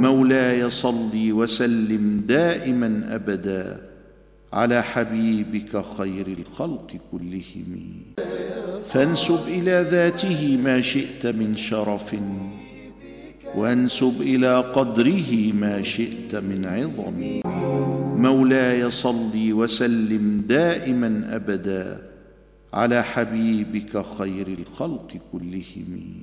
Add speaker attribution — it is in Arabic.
Speaker 1: مولاي صل وسلم دائما أبدا على حبيبك خير الخلق كلهم. فانسب إلى ذاته ما شئت من شرف وانسب إلى قدره ما شئت من عظم. مولاي صل وسلم دائما أبدا على حبيبك خير الخلق كلهم.